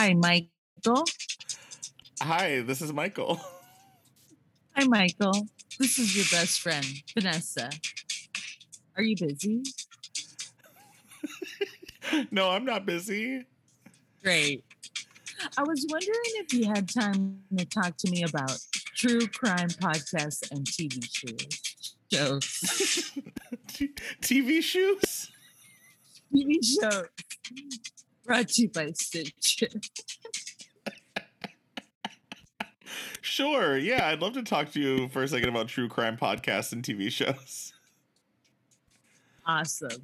Hi, Michael. Hi, this is Michael. Hi, Michael. This is your best friend, Vanessa. Are you busy? no, I'm not busy. Great. I was wondering if you had time to talk to me about true crime podcasts and TV shows. Shows. TV shoes? TV shows. Brought to you by Stitcher. Sure. Yeah, I'd love to talk to you for a second about true crime podcasts and TV shows. Awesome.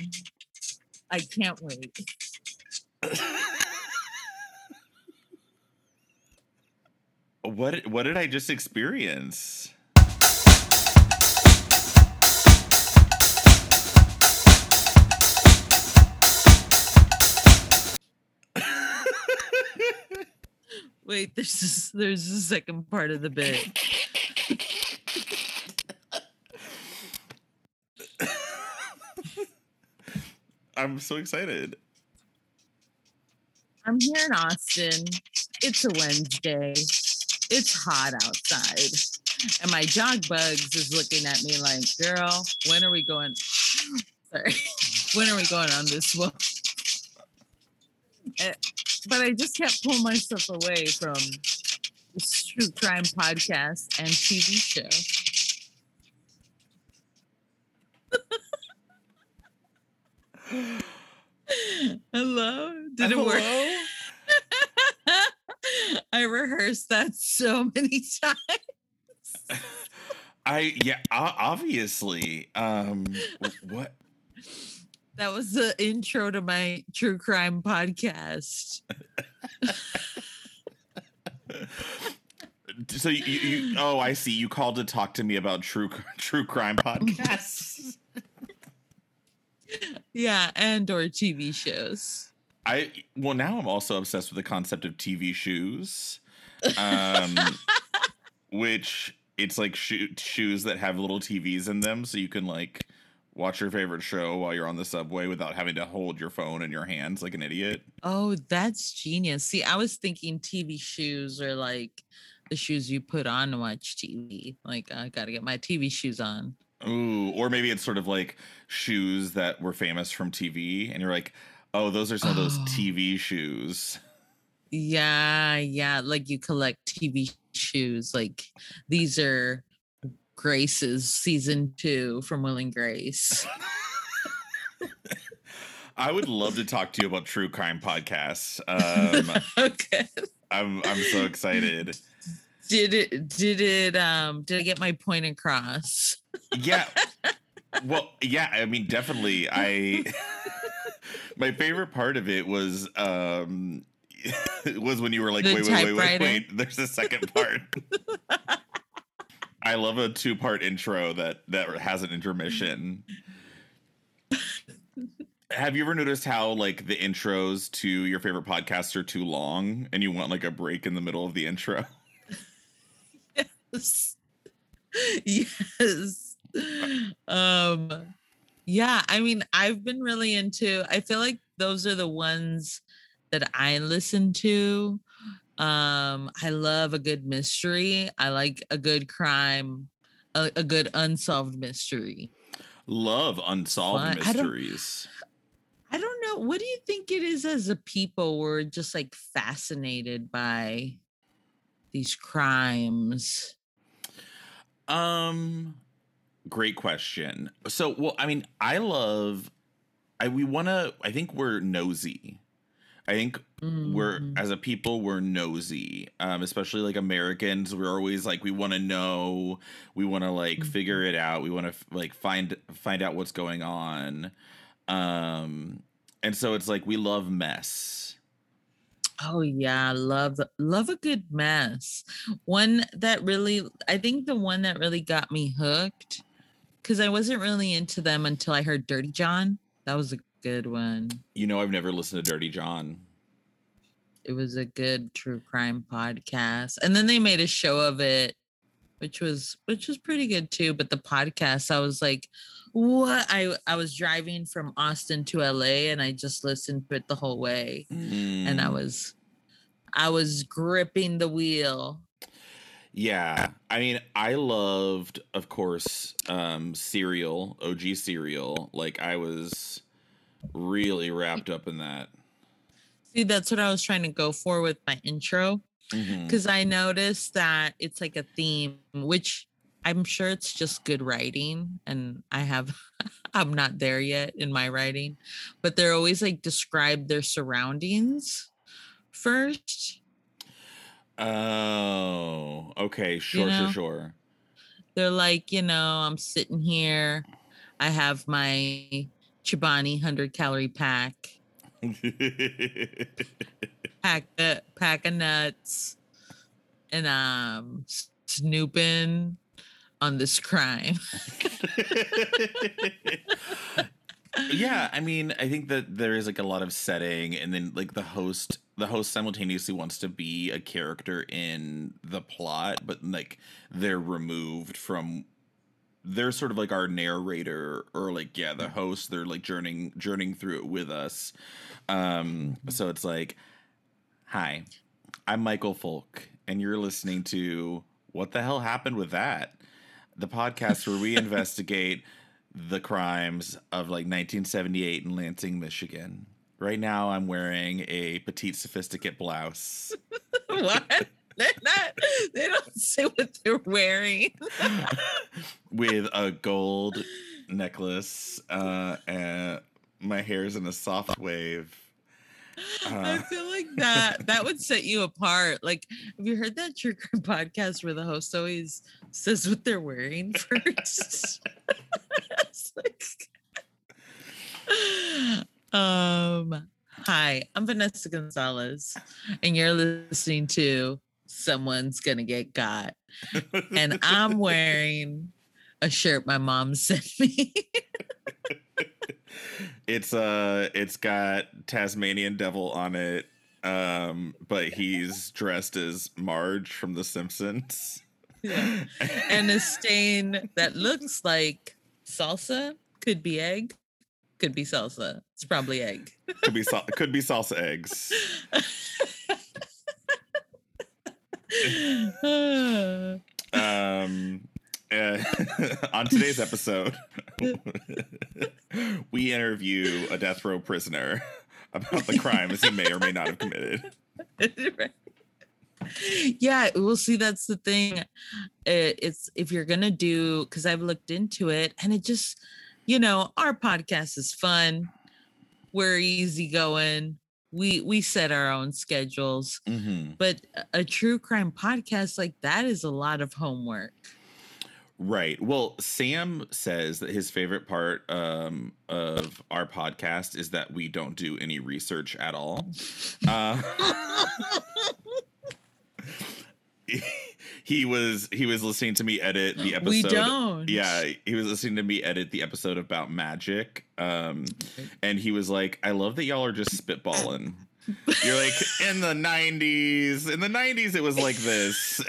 I can't wait. what what did I just experience? Wait, there's this, there's a second part of the bit. I'm so excited. I'm here in Austin. It's a Wednesday. It's hot outside. And my dog Bugs is looking at me like, girl, when are we going? Sorry. when are we going on this walk? But I just can't pull myself away from this true crime podcast and TV show. Hello? Did it work? I rehearsed that so many times. I yeah, obviously. Um what That was the intro to my true crime podcast. so you, you, you oh I see you called to talk to me about true true crime podcasts. Yeah, and or TV shows. I well now I'm also obsessed with the concept of TV shoes. Um which it's like shoe, shoes that have little TVs in them so you can like watch your favorite show while you're on the subway without having to hold your phone in your hands like an idiot. Oh, that's genius. See, I was thinking TV shoes are like the shoes you put on to watch TV. Like, I got to get my TV shoes on. Ooh, or maybe it's sort of like shoes that were famous from TV and you're like, "Oh, those are some of those Oh. TV shoes." Yeah, yeah. Like you collect TV shoes. Like these are Grace's season two from Will and Grace. I would love to talk to you about true crime podcasts. Um, okay. I'm I'm so excited. Did it did it um did I get my point across? Yeah. Well, yeah, I mean definitely I my favorite part of it was um was when you were like The wait wait wait wait wait there's a second part. I love a two-part intro that that has an intermission. Have you ever noticed how like the intros to your favorite podcasts are too long and you want like a break in the middle of the intro? yes. yes. Um yeah, I mean, I've been really into I feel like those are the ones that I listen to. Um I love a good mystery. I like a good crime, a, a good unsolved mystery. Love unsolved Fun. I don't- mysteries. I don't know. What do you think it is as a people? We're just like fascinated by these crimes. Um, great question. So, well, I mean, I love. I we want to. I think we're nosy. I think we're Mhm. as a people we're nosy. Um, especially like Americans, we're always like we want to know. We want to like figure it out. We want to like find find out what's going on. Um, and so it's like we love mess. Oh yeah, love love a good mess. One that really I think the one that really got me hooked cuz I wasn't really into them until I heard Dirty John. That was a good one. You know, I've never listened to Dirty John. It was a good true crime podcast. And then they made a show of it which was which was pretty good too, but the podcast I was like, what I I was driving from Austin to LA and I just listened to it the whole way and I Mm, was I was gripping the wheel. yeah. I mean, I loved, of course, um, Serial, OG Serial. Like I was really wrapped up in that. See, that's what I was trying to go for with my intro mm-hmm. because I noticed that it's like a theme, which I'm sure it's just good writing. And I have, I'm not there yet in my writing, but they're always like describe their surroundings first. Oh, okay. Sure, know? sure, sure. They're like, you know, I'm sitting here, I have my Chobani 100 calorie pack, pack, a pack of nuts, and um snooping on this crime. yeah, I mean, I think that there is like a lot of setting, and then like the host, the host simultaneously wants to be a character in the plot, but like they're removed from. They're sort of like our narrator, or like yeah, the host. They're like journeying journeying through it with us. Um, so it's like, hi, I'm Michael Folk, and you're listening to what the hell happened with that? The podcast where we investigate the crimes of like 1978 in Lansing, Michigan. Right now, I'm wearing a petite sophisticate blouse what? They're not, they don't say what they're wearing. with a gold necklace. Uh, and my hair's in a soft wave. I Uh, feel like that that would set you apart. Like, have you heard that true crime podcast where the host always says what they're wearing first? Like- um, hi, I'm Vanessa Gonzalez, and you're listening to Someone's Gonna Get Got, and I'm wearing a shirt my mom sent me. it's uh it's got Tasmanian devil on it. Um, but he's dressed as Marge from The Simpsons. Yeah. and a stain that looks like salsa could be egg could be salsa it's probably egg could be sal- could be salsa eggs. Um, uh, on today's episode, we interview a death row prisoner about the crimes he may or may not have committed. Yeah we'll see that's the thing. It's if you're gonna do because i've looked into it and it just you know our podcast is fun. We're easygoing we we set our own schedules hmm but a- a true crime podcast like that is a lot of homework Right. Well, Sam says that his favorite part um, of our podcast is that we don't do any research at all. Uh, he was he was listening to me edit the episode. we don't Yeah, he was listening to me edit the episode about magic. Um, and he was like, I love that y'all are just spitballing. You're like, in the 90s, in the 90s, it was like this.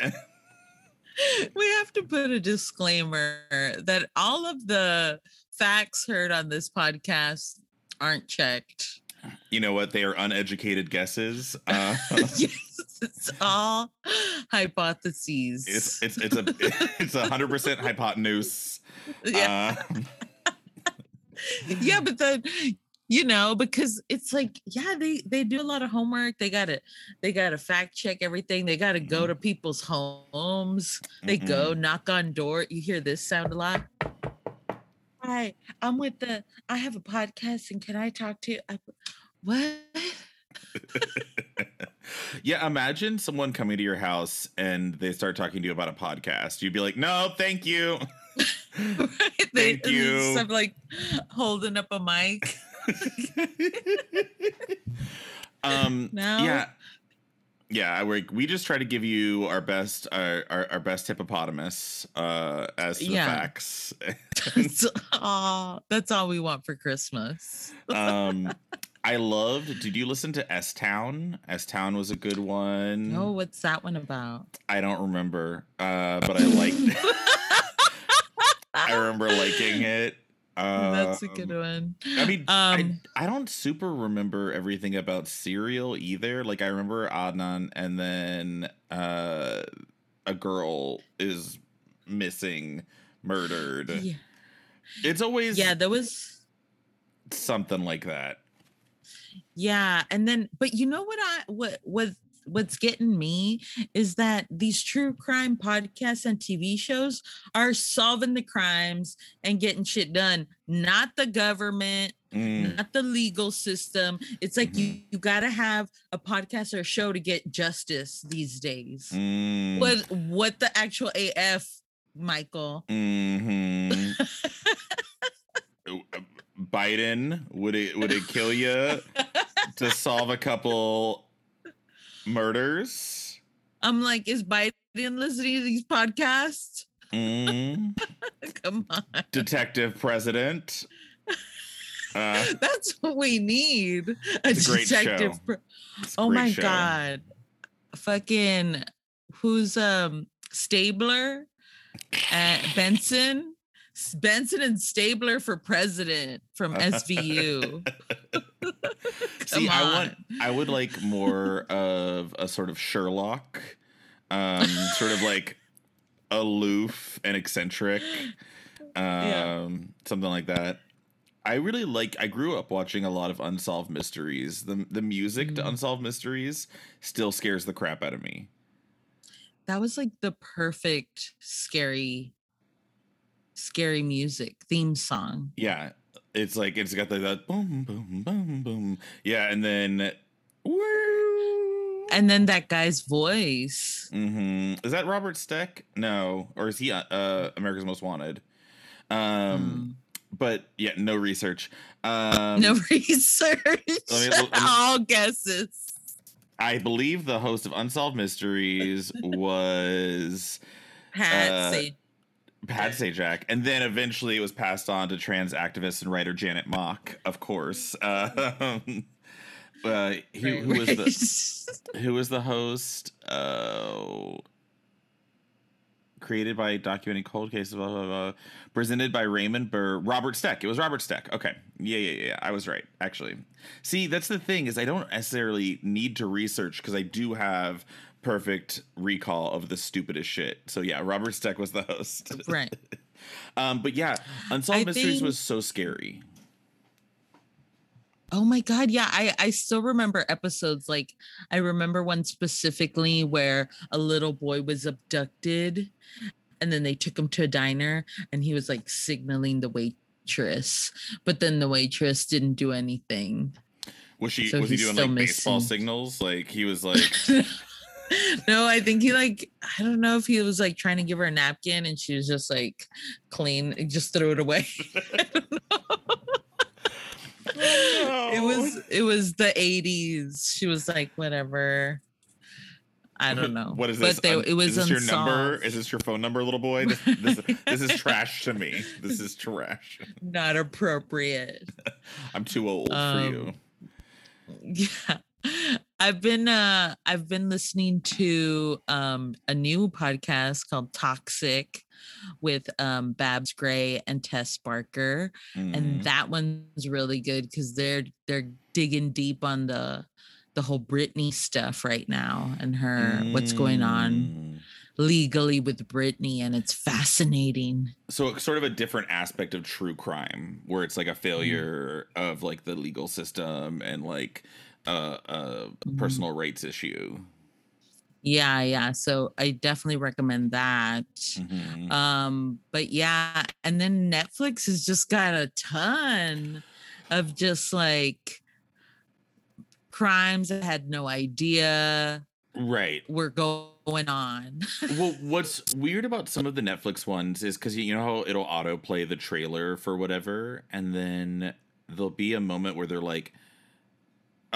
we have to put a disclaimer that all of the facts heard on this podcast aren't checked. you know what? They are uneducated guesses. Uh, yes, it's all hypotheses. it's, it's, it's a, it's a hundred percent hypotenuse. yeah, Uh, yeah, but then you know because it's like yeah they they do a lot of homework. They gotta they gotta fact check everything. They gotta go to people's homes. They mhm. go knock on door. You hear this sound a lot? Hi i'm with the i have a podcast and can i talk to you? I, what yeah, imagine someone coming to your house and they start talking to you about a podcast. You'd be like, no, thank you. right they, Thank you. i'm like holding up a mic um, No? yeah. Yeah, we we just try to give you our best our, our, our best hippopotamus uh as to the Yeah. facts. that's, all, that's all we want for christmas um I loved did you listen to S Town? S Town was a good one. oh what's that one about I don't remember. Uh but I liked it. I remember liking it. That's a good Um, one. I mean, I, Um, I don't super remember everything about Serial either. Like I remember Adnan, and then uh, a girl is missing, murdered. yeah, It's always yeah, there was something like that. Yeah, and then but you know what I what what what's getting me is that these true crime podcasts and TV shows are solving the crimes and getting shit done, not the government, Mm, not the legal system. It's like you Mhm. you got to have a podcast or a show to get justice these days. mm, What what the actual AF Michael? mhm. Uh, Biden would it would it kill you to solve a couple murders? I'm like, is Biden listening to these podcasts? Mm. Come on. Detective President. Uh, That's what we need. A It's a great detective. it's a oh my show. god. Fucking who's um Stabler? Uh, Benson? Benson and Stabler for president from SVU. See, Come I want I would like more of a sort of Sherlock, um, sort of like aloof and eccentric, um, Yeah. something like that. I really like. I grew up watching a lot of unsolved mysteries. The the music to Mhm. unsolved mysteries still scares the crap out of me. That was like the perfect scary scary music theme song. Yeah, it's like it's got the that boom boom boom boom. Yeah, and then. Woo! And then that guy's voice. hmm Is that Robert Stack? No, or is he uh, uh, America's Most Wanted? Um, but yeah, no research. Um, no research. let me- All guesses. I believe the host of Unsolved Mysteries was Pat Uh, Pat Sajak, and then eventually it was passed on to trans activist and writer Janet Mock, of course. Uh, uh, he, who was the who was the host? Oh, created by documenting cold cases. Blah, blah, blah. Presented by Raymond Burr. Robert Stack. It was Robert Stack. Okay. Yeah, yeah, yeah. I was right. Actually, see, that's the thing is I don't necessarily need to research because I do have perfect recall of the stupidest shit. So yeah, Robert Stack was the host. right. Um, but yeah, Unsolved I Mysteries think- was so scary. Oh my god, yeah. I I still remember episodes like I remember one specifically where a little boy was abducted and then they took him to a diner and he was like signaling the waitress, but then the waitress didn't do anything. Was she So was he doing like baseball missing. signals? Like he was like no, I think he like I don't know if he was like trying to give her a napkin and she was just like clean, just threw it away. It was it was the 80s. She was like, whatever. I don't know. What is but this? They, Un- it was is this your number? Is this your phone number, little boy? This, this, this is trash to me. This is trash. not appropriate. I'm too old for you. Um, Yeah. I've been uh I've been listening to um a new podcast called Toxic with um Babs Gray and Tess Barker. Mm. and that one's really good because they're they're digging deep on the the whole Britney stuff right now and her what's going on Mm. legally with Britney and it's fascinating. So it's sort of a different aspect of true crime, where it's like a failure of like the legal system and like a, a Mhm. personal rights issue. Yeah, yeah. So I definitely recommend that. Mhm. Um, but yeah, and then Netflix has just got a ton of just like crimes I had no idea Right. were go- going on. well, what's weird about some of the Netflix ones is because you know how it'll autoplay the trailer for whatever, and then there'll be a moment where they're like,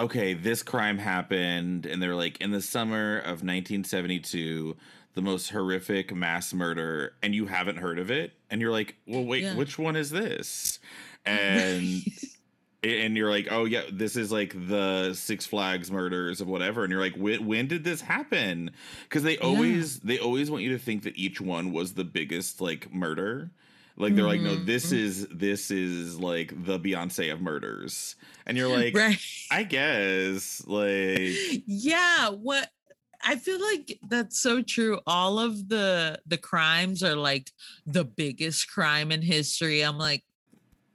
"Okay, this crime happened," and they're like, "In the summer of 1972." The most horrific mass murder, and you haven't heard of it, and you're like, "Well, wait, Yeah. which one is this?" And and you're like, oh yeah, this is like the Six Flags murders of whatever, and you're like, when, when did this happen? Because they always they always want you to think that each one was the biggest like murder. Like they're like, no, Mhm, this mhm. is this is like the Beyonce of murders, and you're like, right. I guess, like, yeah what i feel like that's so true all of the the crimes are like the biggest crime in history i'm like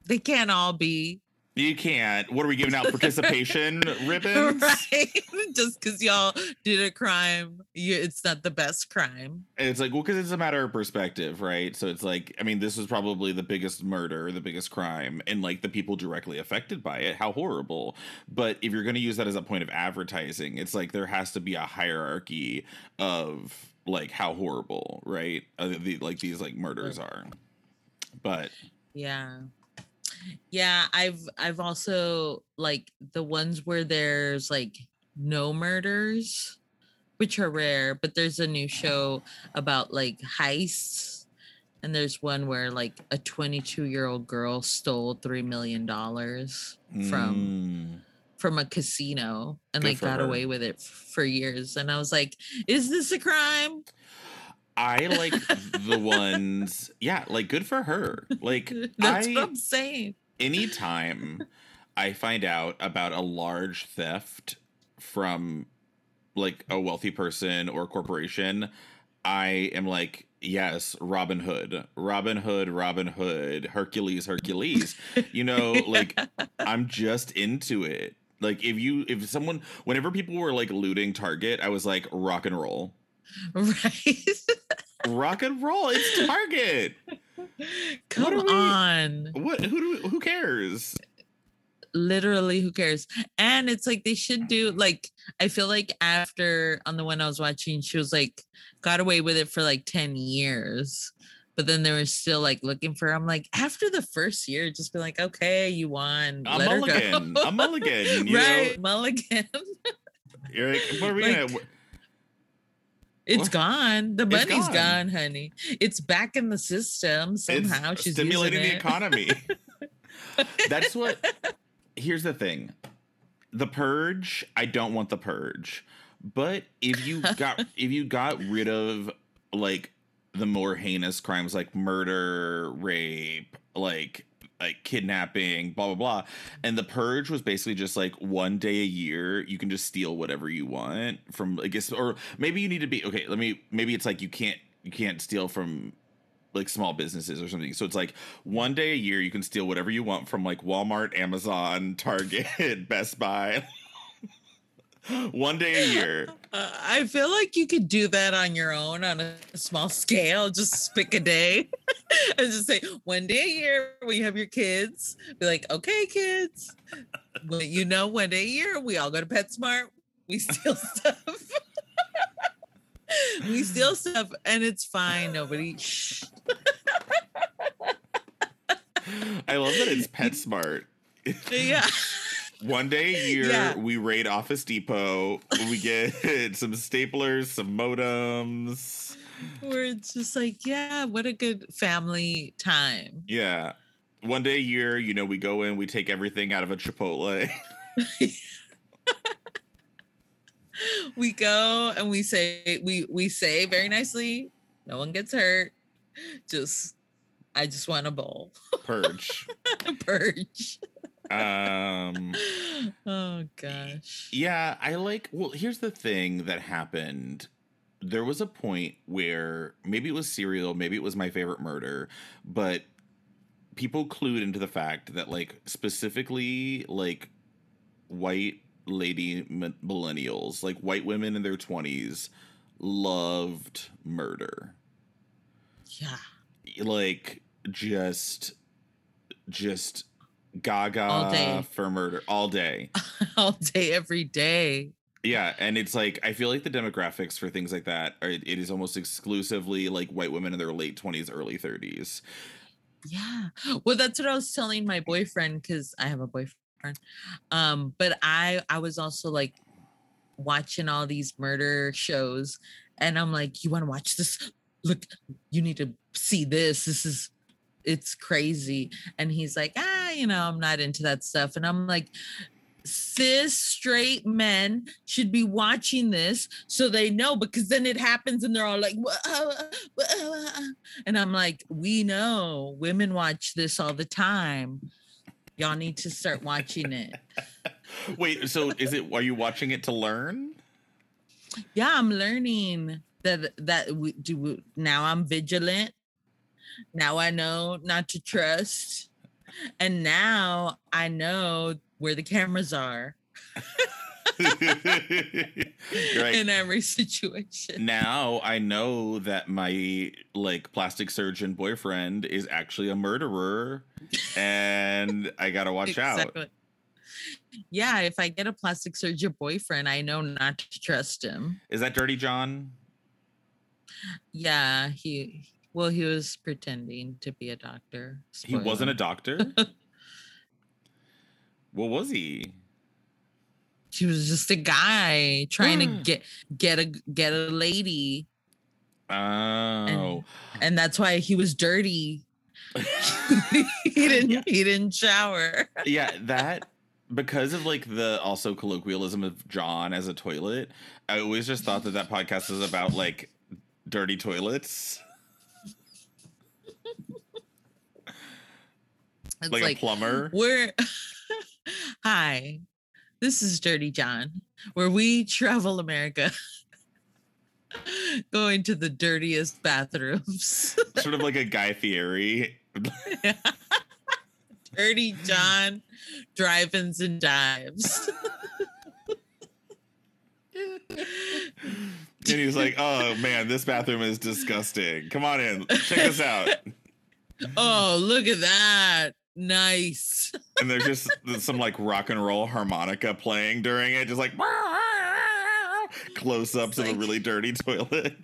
they can't all be you can't. What are we giving out participation ribbons? right just because y'all did a crime you, it's not the best crime And it's like, well, because it's a matter of perspective, right? So it's like, I mean, this was probably the biggest murder, the biggest crime, and like the people directly affected by it. How horrible. But if you're going to use that as a point of advertising, it's like there has to be a hierarchy of like how horrible, right? Uh, the, like these like murders are. But yeah yeah i've i've also like the ones where there's like no murders which are rare but there's a new show about like heists and there's one where like a 22 year old girl stole three million dollars from mm, from a casino and Good like got her. away with it for years and i was like is this a crime I like the ones, yeah, like good for her. Like, that's I, what i'm saying anytime I find out about a large theft from like a wealthy person or corporation, I am like, yes, Robin Hood, Robin Hood, Robin Hood, Hercules, Hercules. You know, like I'm just into it. Like if you if someone whenever people were like looting Target, I was like rock and roll. right Rock and roll. It's Target. come we- on What who do who cares? literally who cares and it's like they should do like i feel like after on the one i was watching she was like got away with it for like 10 years but then they were still like looking for her. i'm like after the first year just be like okay you won A let her mulligan. go A mulligan. You right Know? mulligan You're like, what are we Like, gonna it's What? gone the money's gone. gone. honey it's back in the system somehow it's she's stimulating the economy. That's what. Here's the thing, the purge. I don't want the purge, but if you got if you got rid of like the more heinous crimes like murder, rape, like like kidnapping, blah blah blah, and the purge was basically just like one day a year you can just steal whatever you want from I guess or maybe you need to be okay. Let me maybe it's like you can't you can't steal from like small businesses or something. So it's like one day a year you can steal whatever you want from like Walmart, Amazon, Target, Best Buy. one day a year. Uh, I feel like you could do that on your own on a small scale. Just pick a day and just say one day a year when you have your kids. Be like, okay, kids, well, you know, one day a year we all go to PetSmart. We steal stuff. we steal stuff, and it's fine. Nobody. Shh. I love that it's PetSmart. Yeah. One day a year, Yeah. we raid Office Depot. We get some staplers, some modems. Where it's just like, yeah, what a good family time. Yeah. One day a year, you know, we go in, we take everything out of a Chipotle. we go and we say we we say very nicely no one gets hurt just i just want a bowl Purge. purge Um oh gosh Yeah, I like. Well, here's the thing that happened. There was a point where maybe it was Serial, maybe it was my favorite murder, but people clued into the fact that, like, specifically, like, white lady mi- millennials, like white women in their 20s, loved murder. yeah Like, just, just gaga All day. for murder all day. all day every day Yeah, and it's like I feel like the demographics for things like that are it is almost exclusively like white women in their late twenties, early thirties. yeah well that's what i was telling my boyfriend because i have a boyfriend um but i i was also like watching all these murder shows and i'm like you want to watch this look you need to see this this is it's crazy and he's like ah you know i'm not into that stuff. And i'm like cis straight men should be watching this so they know because then it happens and they're all like and i'm like we know. Women watch this all the time. Y'all need to start watching it. Wait, so is it? Are you watching it to learn? yeah i'm learning that that we do now i'm vigilant. Now i know not to trust and now i know where the cameras are right. in every situation now I know that my like plastic surgeon boyfriend is actually a murderer, and I gotta watch out. Yeah if i get a plastic surgeon boyfriend i know not to trust him Is that Dirty John? yeah he well he was pretending to be a doctor He wasn't a doctor. what was he? he was just a guy trying to Mm. get get a get a lady Oh, and that's why he was dirty he didn't Yeah. he didn't shower yeah, that because of like the also colloquialism of John as a toilet. I always just thought that that podcast was about like dirty toilets, it's like, like, a plumber. we're hi this is dirty john where we travel america going to the dirtiest bathrooms sort of like a Guy Fieri. dirty john drive-ins and dives And he's like, "Oh man, this bathroom is disgusting. Come on in, check this out." oh look at that nice And there's just some like rock and roll harmonica playing during it, just like close-ups of a really dirty toilet.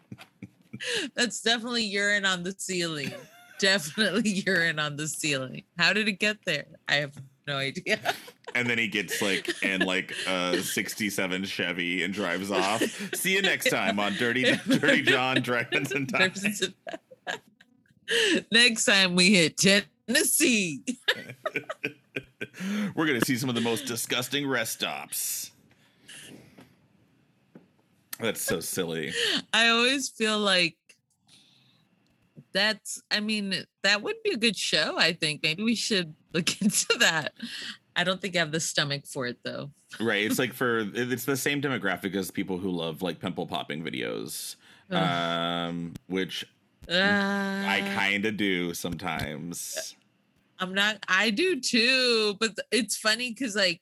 That's definitely urine on the ceiling. definitely urine on the ceiling. How did it get there? I have no idea. And then he gets like in like a '67 Chevy and drives off. See you next time on Dirty Dirty John Driving and Dives. Next time we hit We're gonna see some of the most disgusting rest stops. That's so silly. I always feel like that's I mean, that would be a good show, I think. Maybe we should look into that. I don't think I have the stomach for it though. Right. It's like for it's the same demographic as people who love like pimple popping videos. Ugh. Um, which I Uh, kind of do sometimes. I'm not I do too, but it's funny because like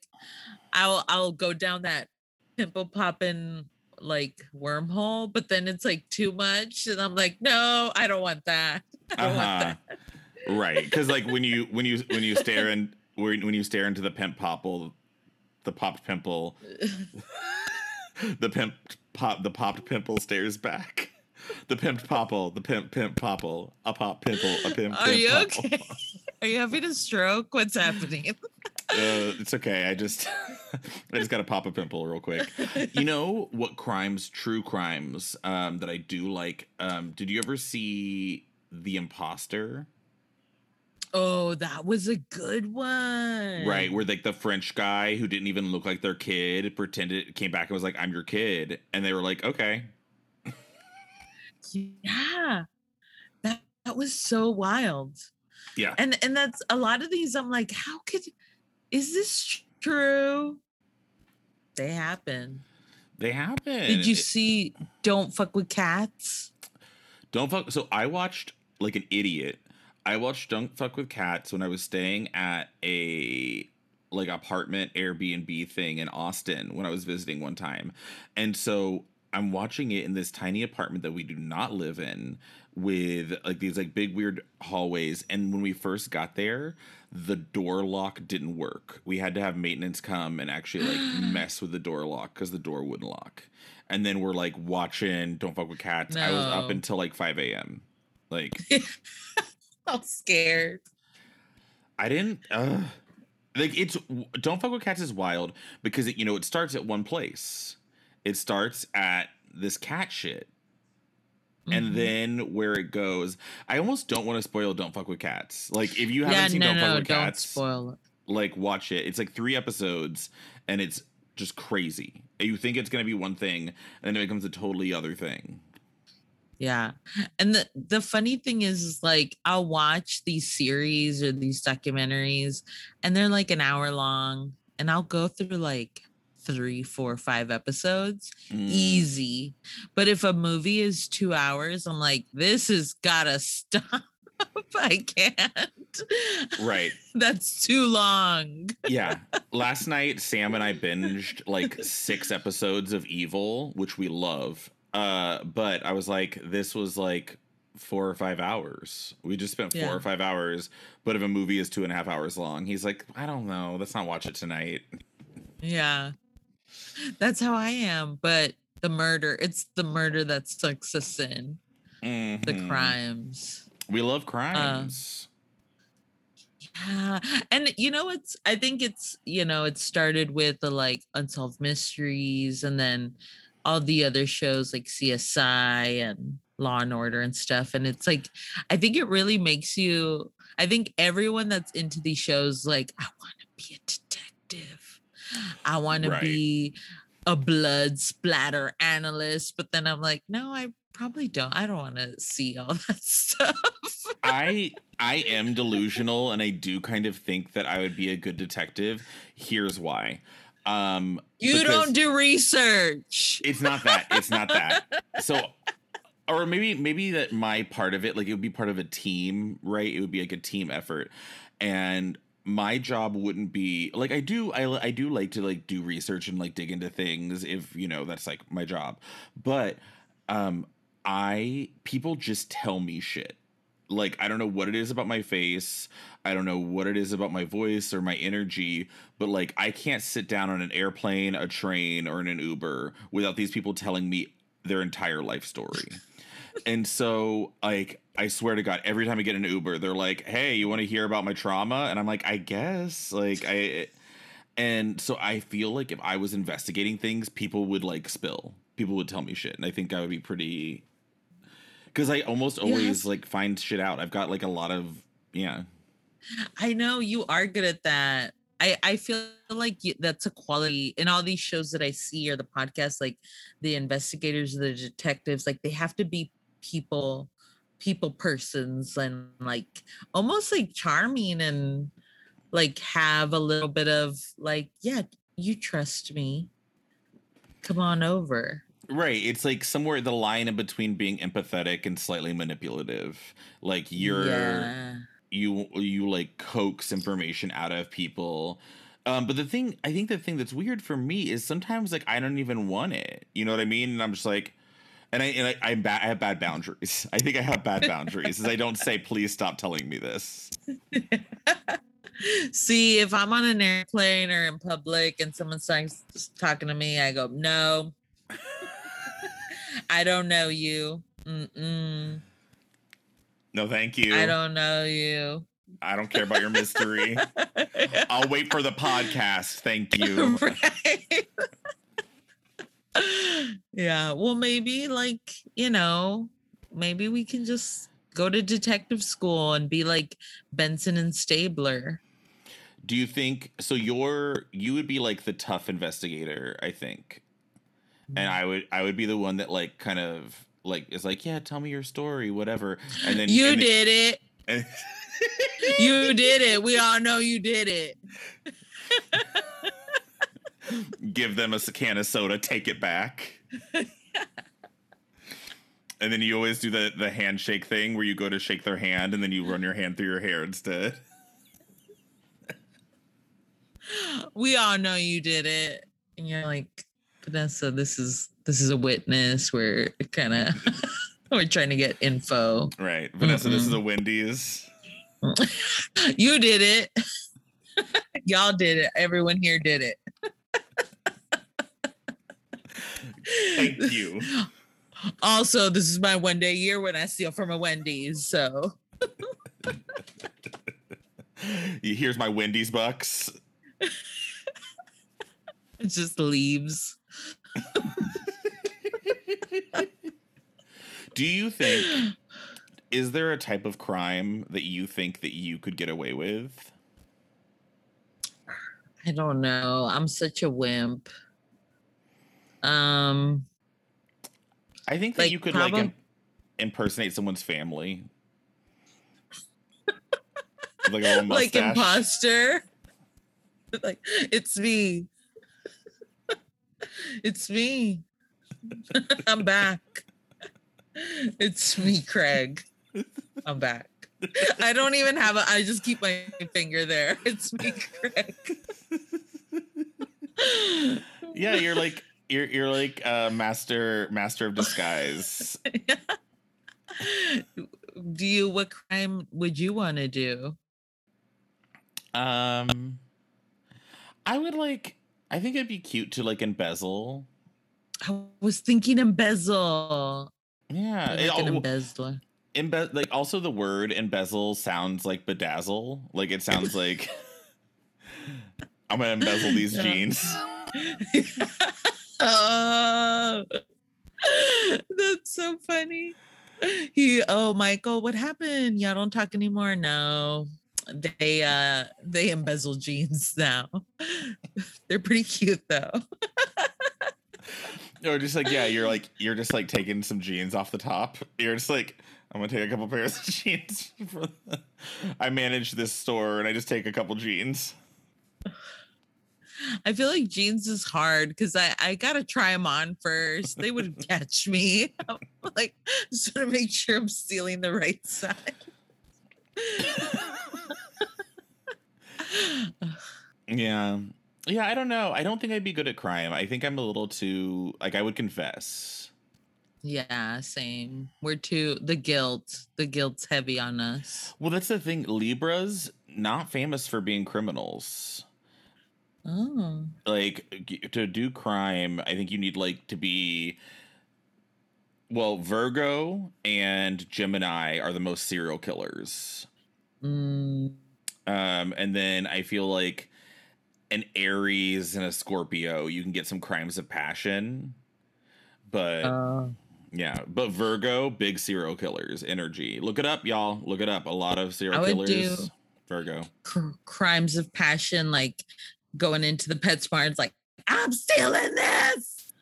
I'll I'll go down that pimple popping like wormhole, but then it's like too much, and I'm like, no, I don't want that. I don't Uh-huh. that. Right. Because like when you when you when you stare in when when you stare into the pimp popple, the popped pimple, the pimp pop the popped pimple stares back. The pimped popple, the pimp pimp popple, a pop pimple, a pimp. Are pimp you popple. okay? Are you having a stroke? What's happening? Uh, it's okay. I just I just gotta pop a pimple real quick. You know what crimes, true crimes, um, that I do like. Um, did you ever see The Imposter? Oh, that was a good one. Right, where like the French guy who didn't even look like their kid pretended came back and was like, "I'm your kid," and they were like, "Okay." Yeah. That that was so wild. Yeah. And and that's a lot of these I'm like, how could is this true? They happen. They happen. Did you It- see Don't Fuck with Cats? Don't fuck. So I watched like an idiot. I watched Don't Fuck with Cats when I was staying at a like apartment Airbnb thing in Austin when I was visiting one time. And so I'm watching it in this tiny apartment that we do not live in with like these like big weird hallways and when we first got there the door lock didn't work. We had to have maintenance come and actually like mess with the door lock cuz the door wouldn't lock. And then we're like watching Don't Fuck with Cats. I was up until like 5 a.m. Like I'm scared. I didn't. Uh, like it's don't fuck with cats is wild because it, you know it starts at one place. It starts at this cat shit, and mm-hmm. then where it goes. I almost don't want to spoil. Don't fuck with cats. Like if you haven't yeah, seen no, Don't no, Fuck with don't Cats, spoil it. Like watch it. It's like three episodes, and it's just crazy. You think it's gonna be one thing, and then it becomes a totally other thing. Yeah. And the the funny thing is, is like I'll watch these series or these documentaries and they're like an hour long and I'll go through like three, four, five episodes. Mm. Easy. But if a movie is two hours, I'm like, this has gotta stop. I can't. Right. That's too long. yeah. Last night, Sam and I binged like six episodes of Evil, which we love. Uh, but I was like, this was like four or five hours. We just spent four Yeah. or five hours. But if a movie is two and a half hours long, he's like, I don't know. Let's not watch it tonight. Yeah. That's how I am. But the murder, it's the murder that sucks us in. The Mhm. crimes. We love crimes. Yeah. And you know it's I think it's you know it started with the like unsolved mysteries and then all the other shows like CSI and Law and Order and stuff and it's like I think it really makes you I think everyone that's into these shows like I want to be a detective. I want to be a blood splatter analyst but then I'm like no I probably don't I don't want to see all that stuff. I I am delusional and I do kind of think that I would be a good detective. Here's why. Um You don't do research. It's not that. It's not that. So or maybe maybe that my part of it like it would be part of a team, right? It would be like a team effort. And my job wouldn't be like I do I I do like to like do research and like dig into things if, you know, that's like my job. But um I people just tell me shit. Like I don't know what it is about my face. I don't know what it is about my voice or my energy, but like I can't sit down on an airplane, a train, or in an Uber without these people telling me their entire life story. And so like I swear to God, every time I get an Uber, they're like, "Hey, you want to hear about my trauma?" And I'm like, "I guess." Like I and so I feel like if I was investigating things, people would like spill. People would tell me shit, and I think I would be pretty because I almost always like find shit out. I've got like a lot of yeah. I know you are good at that. I I feel like that's a quality in all these shows that I see or the podcasts. Like the investigators, the detectives, like they have to be people, people persons, and like almost like charming and like have a little bit of like, yeah, you trust me. Come on over. Right. It's like somewhere the line in between being empathetic and slightly manipulative. Like you're yeah. you you like coax information out of people. Um, but the thing I think the thing that's weird for me is sometimes like I don't even want it. You know what I mean? And I'm just like and I and I, I'm ba- I have bad boundaries. I think I have bad boundaries. is I don't say please stop telling me this. See, if I'm on an airplane or in public and someone starts talking to me, I go, no, I don't know you. Mm-mm. No, thank you. I don't know you. I don't care about your mystery. I'll wait for the podcast. Thank you. right. Yeah. Well, maybe like, you know, maybe we can just go to detective school and be like Benson and Stabler. Do you think so? You're you would be like the tough investigator, I think, and mm. I would I would be the one that like kind of like is like yeah, tell me your story, whatever, and then you and then- did it. and- You did it. We all know you did it. give them a can of soda, take it back. And then you always do the the handshake thing where you go to shake their hand and then you run your hand through your hair instead. We all know you did it. And you're like, Vanessa, this is this is a witness. We're kind of we're trying to get info. Right, Vanessa. This is a Wendy's. You did it. Y'all did it. Everyone here did it. Thank you. Also, this is my one day year when I steal from a Wendy's. So Here's my Wendy's bucks. it just leaves. Do you think is there a type of crime that you think that you could get away with? I don't know. I'm such a wimp. Um, I think that Like, you could probab- like im- impersonate someone's family. like a like imposter. like it's me. it's me. I'm back. It's me, Craig. I'm back. I don't even have a I just keep my finger there. It's me, Craig. yeah, you're like you're you're like a master master of disguise. do you what crime would you want to do? Um I would like I think it'd be cute to like embezzle. I was thinking embezzle. Yeah. It- like an embezzler. embe- like also the word embezzle sounds like bedazzle. Like it sounds like I'm gonna embezzle these Yeah. jeans. Oh, that's so funny. He, oh, Michael, what happened? Y'all don't talk anymore. No, they, uh, they embezzle jeans now. They're pretty cute though. Or just like, yeah, you're like you're just like taking some jeans off the top. You're just like, I'm gonna take a couple pairs of jeans. I manage this store and I just take a couple jeans. I feel like jeans is hard because I, I gotta try them on first. They would catch me. I'm like, just to make sure I'm stealing the right size. Yeah. Yeah, I don't know. I don't think I'd be good at crime. I think I'm a little too like I would confess. Yeah, same. We're too the guilt. The guilt's heavy on us. Well, that's the thing. Libras not famous for being criminals. Oh, Like to do crime, I think you need like to be well, Virgo and Gemini are the most serial killers. mm, Um, and then I feel like an Aries and a Scorpio, you can get some crimes of passion. But uh, yeah, but Virgo, big serial killers, energy. Look it up, y'all. Look it up. A lot of serial killers. do- Virgo. cr- crimes of passion, like going into the PetSmart. It's like I'm stealing this.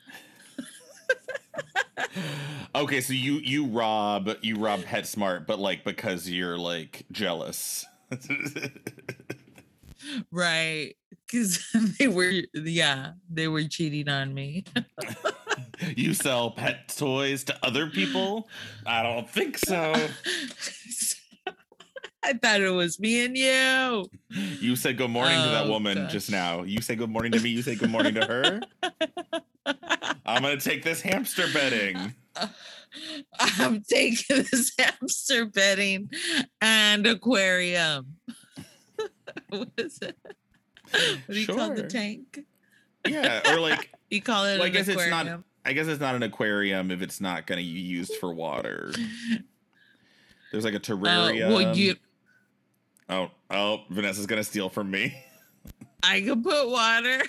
okay, so you you rob you rob PetSmart, but like because you're like jealous. Right. Because they were, yeah, they were cheating on me. you sell pet toys to other people? I don't think so. I thought it was me and you. You said good morning to that Oh, woman just now. You say good morning to me. You say good morning to her. I'm gonna take this hamster bedding. I'm taking this hamster bedding and aquarium. what is it? What do you call the tank? Yeah, or like You call it Well, I an guess it's not- I guess it's not an aquarium if it's not gonna be used for water. There's like a Uh, terrarium. well, you, Oh, oh, Vanessa's gonna steal from me. I can put water.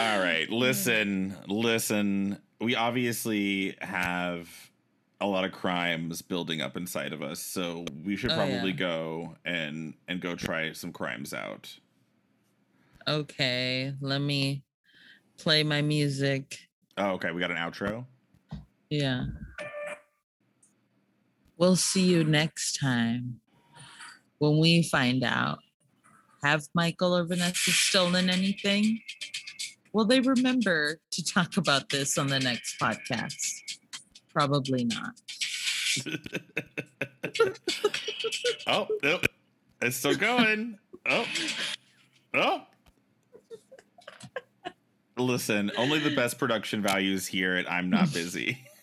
All right, listen, listen. We obviously have a lot of crimes building up inside of us, so we should Oh, probably yeah. go and and go try some crimes out. Okay, let me play my music. Oh, okay, we got an outro. Yeah. We'll see you next time when we find out have Michael or Vanessa stolen anything? Will they remember to talk about this on the next podcast? Probably not. oh, nope. It's still going. Oh. Oh. Listen, only the best production values here at I'm Not Busy.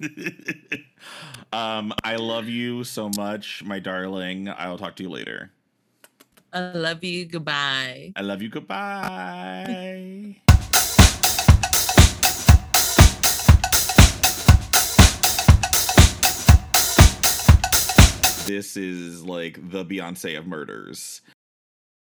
um, I love you so much, my darling. I'll talk to you later. I love you. Goodbye. I love you. Goodbye. this is like the Beyonce of murders.